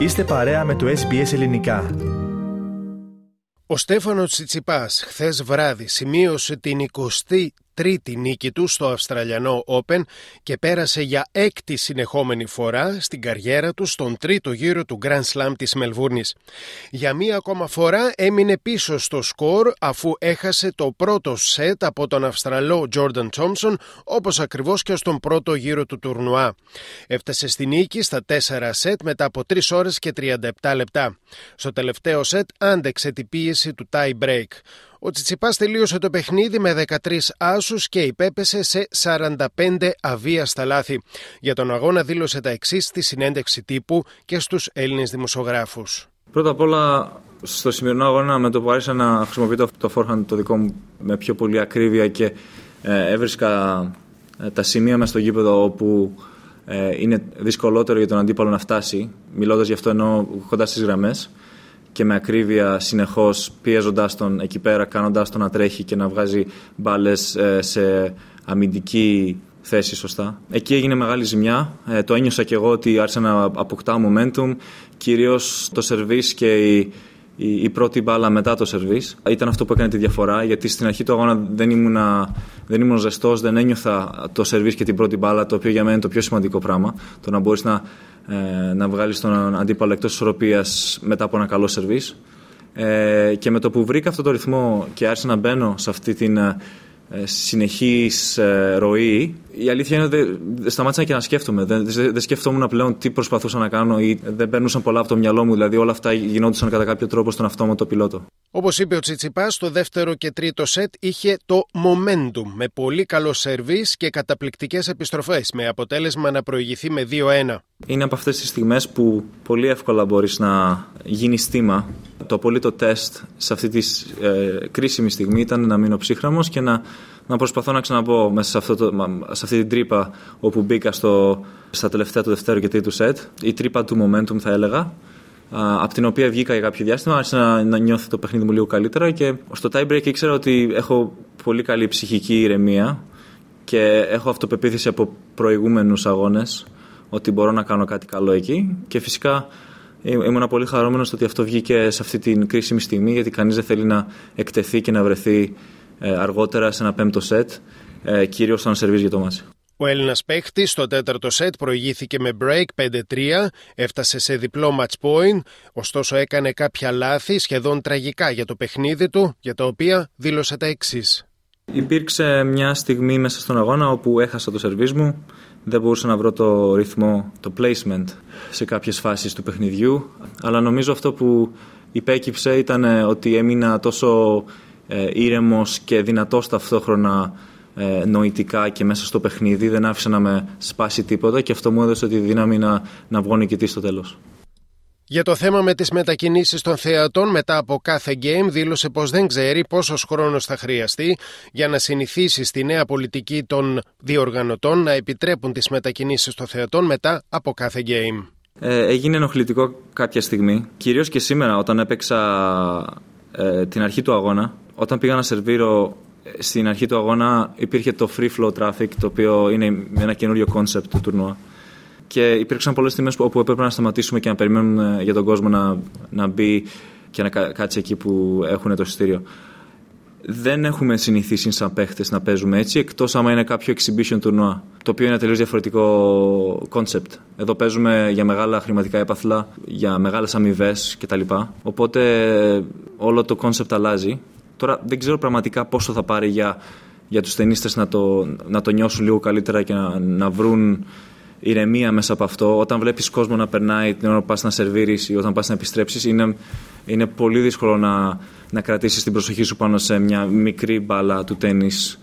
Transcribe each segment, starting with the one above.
Είστε παρέα με το SBS Ελληνικά. Ο Στέφανος Τσιτσιπάς χθες βράδυ σημείωσε την 20η τρίτη νίκη του στο Αυστραλιανό Open και πέρασε για έκτη συνεχόμενη φορά στην καριέρα του στον τρίτο γύρο του Grand Slam της Μελβούρνης. Για μία ακόμα φορά έμεινε πίσω στο σκορ αφού έχασε το πρώτο σετ από τον Αυστραλό Jordan Thompson όπως ακριβώς και στον πρώτο γύρο του τουρνουά. Έφτασε στη νίκη στα 4 σετ μετά από 3 ώρες και 37 λεπτά. Στο τελευταίο σετ άντεξε την πίεση του tie break. Ο Τσιτσιπάς τελείωσε το παιχνίδι με 13 άσους και υπέπεσε σε 45 αβίαστα λάθη. Για τον αγώνα δήλωσε τα εξής στη συνέντευξη τύπου και στους Έλληνες δημοσιογράφους. Πρώτα απ' όλα στο σημερινό αγώνα με το που άρχισα να χρησιμοποιώ το forehand το δικό μου με πιο πολύ ακρίβεια και ε, έβρισκα ε, τα σημεία μες στο γήπεδο όπου ε, είναι δυσκολότερο για τον αντίπαλο να φτάσει, μιλώντας γι' αυτό ενώ κοντά στις γραμμές και με ακρίβεια συνεχώς πιέζοντά τον εκεί πέρα, κάνοντά τον να τρέχει και να βγάζει μπάλες ε, σε αμυντική θέση σωστά. Εκεί έγινε μεγάλη ζημιά. Ε, το ένιωσα και εγώ ότι άρχισα να αποκτάω momentum. Κυρίως το σερβίς και η, η, πρώτη μπάλα μετά το σερβίς. Ήταν αυτό που έκανε τη διαφορά γιατί στην αρχή του αγώνα δεν ήμουν, δεν ήμουν ζεστός, δεν ένιωθα το σερβίς και την πρώτη μπάλα, το οποίο για μένα είναι το πιο σημαντικό πράγμα. Το να μπορείς να ε, να βγάλεις τον αντίπαλο εκτός ισορροπίας μετά από ένα καλό σερβίς. Ε, και με το που βρήκα αυτό το ρυθμό και άρχισα να μπαίνω σε αυτή την ε, ε, συνεχής ε, ροή, η αλήθεια είναι ότι σταμάτησα και να σκέφτομαι. Δεν, δεν σκεφτόμουν πλέον τι προσπαθούσα να κάνω ή δεν παίρνουσαν πολλά από το μυαλό μου. Δηλαδή όλα αυτά γινόντουσαν κατά κάποιο τρόπο στον αυτόματο πιλότο. Όπως είπε ο Τσιτσιπάς, το δεύτερο και τρίτο σετ είχε το momentum με πολύ καλό σερβίς και καταπληκτικές επιστροφές, με αποτέλεσμα να προηγηθεί με 2-1. Είναι από αυτές τις στιγμές που πολύ εύκολα μπορείς να γίνει στήμα. Το απολύτω τεστ σε αυτή τη ε, κρίσιμη στιγμή ήταν να μείνω ψύχραμο και να να προσπαθώ να ξαναμπω μέσα σε, αυτό το, σε αυτή την τρύπα όπου μπήκα στο, στα τελευταία του δευτέρου και τρίτου σετ. Η τρύπα του momentum θα έλεγα. Από την οποία βγήκα για κάποιο διάστημα, άρχισα να, να νιώθω το παιχνίδι μου λίγο καλύτερα και στο tie break ήξερα ότι έχω πολύ καλή ψυχική ηρεμία και έχω αυτοπεποίθηση από προηγούμενους αγώνες ότι μπορώ να κάνω κάτι καλό εκεί και φυσικά ήμουν πολύ χαρούμενος ότι αυτό βγήκε σε αυτή την κρίσιμη στιγμή γιατί κανείς δεν θέλει να εκτεθεί και να βρεθεί ε, αργότερα σε ένα πέμπτο σετ, ε, κυρίω σαν σερβίς για το μάτι. Ο Έλληνας παίχτης στο τέταρτο σετ προηγήθηκε με break 5-3, έφτασε σε διπλό match point, ωστόσο έκανε κάποια λάθη σχεδόν τραγικά για το παιχνίδι του, για τα οποία δήλωσε τα εξής. Υπήρξε μια στιγμή μέσα στον αγώνα όπου έχασα το σερβίς μου, δεν μπορούσα να βρω το ρυθμό, το placement σε κάποιες φάσεις του παιχνιδιού, αλλά νομίζω αυτό που υπέκυψε ήταν ότι έμεινα τόσο ε, ήρεμος και δυνατός ταυτόχρονα ε, νοητικά και μέσα στο παιχνίδι. Δεν άφησε να με σπάσει τίποτα και αυτό μου έδωσε τη δύναμη να, να βγω νικητής στο τέλος. Για το θέμα με τις μετακινήσεις των θεατών μετά από κάθε game δήλωσε πως δεν ξέρει πόσος χρόνος θα χρειαστεί για να συνηθίσει στη νέα πολιτική των διοργανωτών να επιτρέπουν τις μετακινήσεις των θεατών μετά από κάθε game. Ε, έγινε ενοχλητικό κάποια στιγμή, κυρίως και σήμερα όταν έπαιξα ε, την αρχή του αγώνα όταν πήγα να σερβίρω ε, στην αρχή του αγώνα υπήρχε το free flow traffic, το οποίο είναι ένα καινούριο concept του τουρνουά. Και υπήρξαν πολλές στιγμέ όπου έπρεπε να σταματήσουμε και να περιμένουμε για τον κόσμο να, να μπει και να κάτσει εκεί που έχουν το εισιτήριο. Δεν έχουμε συνηθίσει σαν παίχτες να παίζουμε έτσι, εκτός άμα είναι κάποιο exhibition τουρνουά, το οποίο είναι τελείως διαφορετικό concept. Εδώ παίζουμε για μεγάλα χρηματικά έπαθλα, για μεγάλες αμοιβές κτλ. Οπότε όλο το concept αλλάζει Τώρα δεν ξέρω πραγματικά πόσο θα πάρει για, για τους ταινίστες να το, να το νιώσουν λίγο καλύτερα και να, να βρουν ηρεμία μέσα από αυτό. Όταν βλέπεις κόσμο να περνάει την ώρα που πας να σερβίρεις ή όταν πας να επιστρέψεις είναι, είναι πολύ δύσκολο να, να κρατήσεις την προσοχή σου πάνω σε μια μικρή μπάλα του τέννις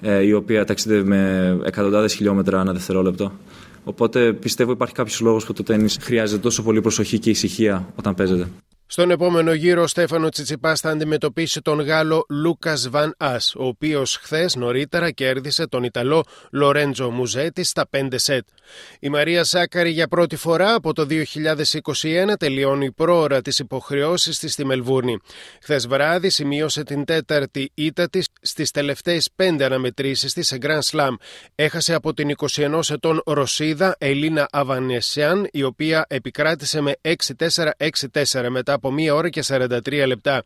ε, η οποία ταξιδεύει με εκατοντάδες χιλιόμετρα ένα δευτερόλεπτο. Οπότε πιστεύω υπάρχει κάποιος λόγος που το τέννη χρειάζεται τόσο πολύ προσοχή και ησυχία όταν παίζεται. Στον επόμενο γύρο, ο Στέφανο Τσιτσιπάς θα αντιμετωπίσει τον Γάλλο Λούκας Βαν Α, ο οποίος χθες νωρίτερα κέρδισε τον Ιταλό Λορέντζο Μουζέτη στα 5 σετ. Η Μαρία Σάκαρη για πρώτη φορά από το 2021 τελειώνει πρόωρα τις υποχρεώσεις της στη Μελβούρνη. Χθες βράδυ σημείωσε την τέταρτη ήττα της στις τελευταίες πέντε αναμετρήσεις της σε Grand Slam. Έχασε από την 21 ετών Ρωσίδα Ελίνα Αβανεσιάν, η οποία επικράτησε με 6-4-6-4 μετά από 1 ώρα και 43 λεπτά.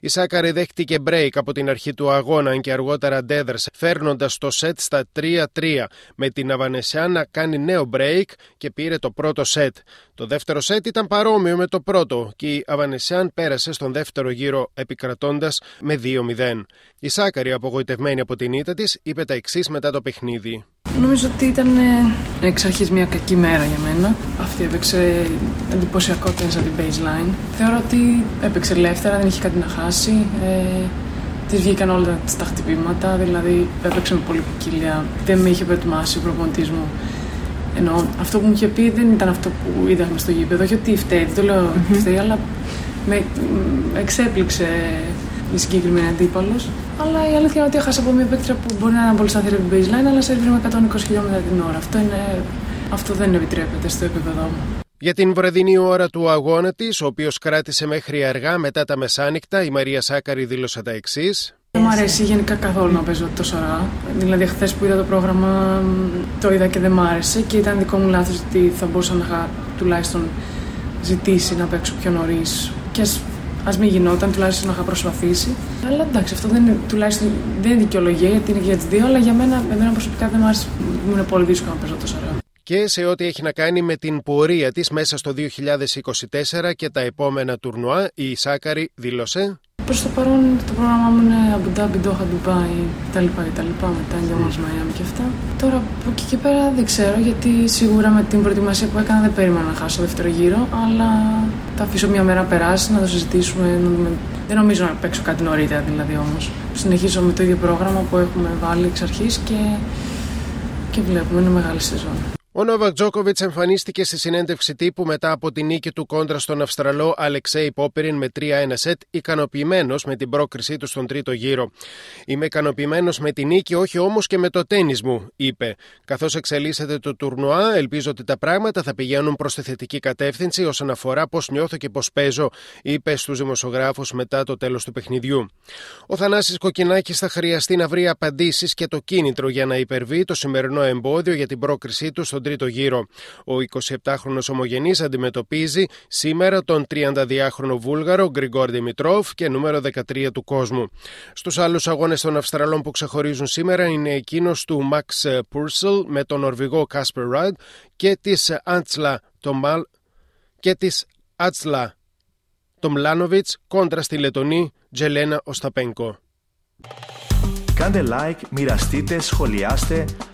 Η Σάκαρη δέχτηκε break από την αρχή του αγώνα και αργότερα αντέδρασε, φέρνοντας το σετ στα 3-3, με την Αβανεσιά να κάνει νέο break και πήρε το πρώτο σετ. Το δεύτερο σετ ήταν παρόμοιο με το πρώτο και η Αβανεσιάν πέρασε στον δεύτερο γύρο επικρατώντας με 2-0. Η Σάκαρη, απογοητευμένη από την ήττα της, είπε τα εξής μετά το παιχνίδι. Νομίζω ότι ήταν ε, εξ αρχής μια κακή μέρα για μένα. Αυτή έπαιξε εντυπωσιακό τένισα την baseline. Θεωρώ ότι έπαιξε ελεύθερα, δεν είχε κάτι να χάσει. Ε, Τη βγήκαν όλα τα χτυπήματα, δηλαδή έπαιξε με πολύ ποικιλία. Δεν με είχε προετοιμάσει ο προπονητής μου. Ενώ αυτό που μου είχε πει δεν ήταν αυτό που είδαμε στο γήπεδο. Όχι ότι φταίει, δεν το λέω ότι φταίει, αλλά με εξέπληξε η συγκεκριμένη αντίπαλος. Αλλά η αλήθεια είναι ότι έχασα από μια παίκτρια που μπορεί να είναι πολύ σταθερή από baseline, αλλά σε με 120 χιλιόμετρα την ώρα. Αυτό, είναι, αυτό δεν επιτρέπεται στο επίπεδο μου. Για την βραδινή ώρα του αγώνα της, ο οποίος κράτησε μέχρι αργά μετά τα μεσάνυχτα, η Μαρία Σάκαρη δήλωσε τα εξής. Δεν μου αρέσει γενικά καθόλου να παίζω τόσο αργά. Δηλαδή, χθες που είδα το πρόγραμμα, το είδα και δεν μ' άρεσε και ήταν δικό μου λάθος ότι θα μπορούσα να είχα τουλάχιστον ζητήσει να παίξω πιο νωρίς. Και Α μην γινόταν, τουλάχιστον να είχα προσπαθήσει. Αλλά εντάξει, αυτό δεν είναι, τουλάχιστον δεν είναι δικαιολογία γιατί είναι για τις δύο, αλλά για μένα, εμένα προσωπικά δεν μου άρεσε. Μου είναι πολύ δύσκολο να παίζω τόσο αργά. Και σε ό,τι έχει να κάνει με την πορεία της μέσα στο 2024 και τα επόμενα τουρνουά, η Σάκαρη δήλωσε Προς το παρόν το πρόγραμμά μου είναι Αμπουντάμπι, Ντόχα, Ντουμπάι κτλ. κτλ. Μετά Λιόμας, Μαϊάμι και αυτά. Τώρα από εκεί και πέρα δεν ξέρω γιατί σίγουρα με την προετοιμασία που έκανα δεν περίμενα να χάσω δεύτερο γύρο. Αλλά θα αφήσω μια μέρα να περάσει, να το συζητήσουμε. Να δούμε. Δεν νομίζω να παίξω κάτι νωρίτερα δηλαδή όμως. Συνεχίζω με το ίδιο πρόγραμμα που έχουμε βάλει εξ αρχής και, και βλέπουμε. Είναι μεγάλη σεζόν. Ο Νόβακ Τζόκοβιτ εμφανίστηκε στη συνέντευξη τύπου μετά από την νίκη του κόντρα στον Αυστραλό Αλεξέη Πόπεριν με 3-1 σετ, ικανοποιημένος με την πρόκρισή του στον τρίτο γύρο. Είμαι ικανοποιημένος με την νίκη, όχι όμως και με το τέννη μου, είπε. Καθώς εξελίσσεται το τουρνουά, ελπίζω ότι τα πράγματα θα πηγαίνουν προς τη θετική κατεύθυνση όσον αφορά πώς νιώθω και πώς παίζω, είπε στους δημοσιογράφους μετά το τέλος του παιχνιδιού. Ο Θανάσης Κοκκινάκης θα χρειαστεί να βρει απαντήσεις και το κίνητρο για να υπερβεί το σημερινό εμπόδιο για την πρόκρισή του στον τρίτο γύρο. Ο 27χρονο ομογενής αντιμετωπίζει σήμερα τον 32χρονο Βούλγαρο Γκριγκόρ Δημητρόφ και νούμερο 13 του κόσμου. Στους άλλους αγώνες των Αυστραλών που ξεχωρίζουν σήμερα είναι εκείνος του Μαξ Πούρσελ με τον Νορβηγό Κάσπερ Ραντ και της Άντσλα Τομάλ και της Άτσλα Τομλάνοβιτς κόντρα στη Λετωνή Τζελένα Οσταπένκο. Κάντε like, μοιραστείτε, σχολιάστε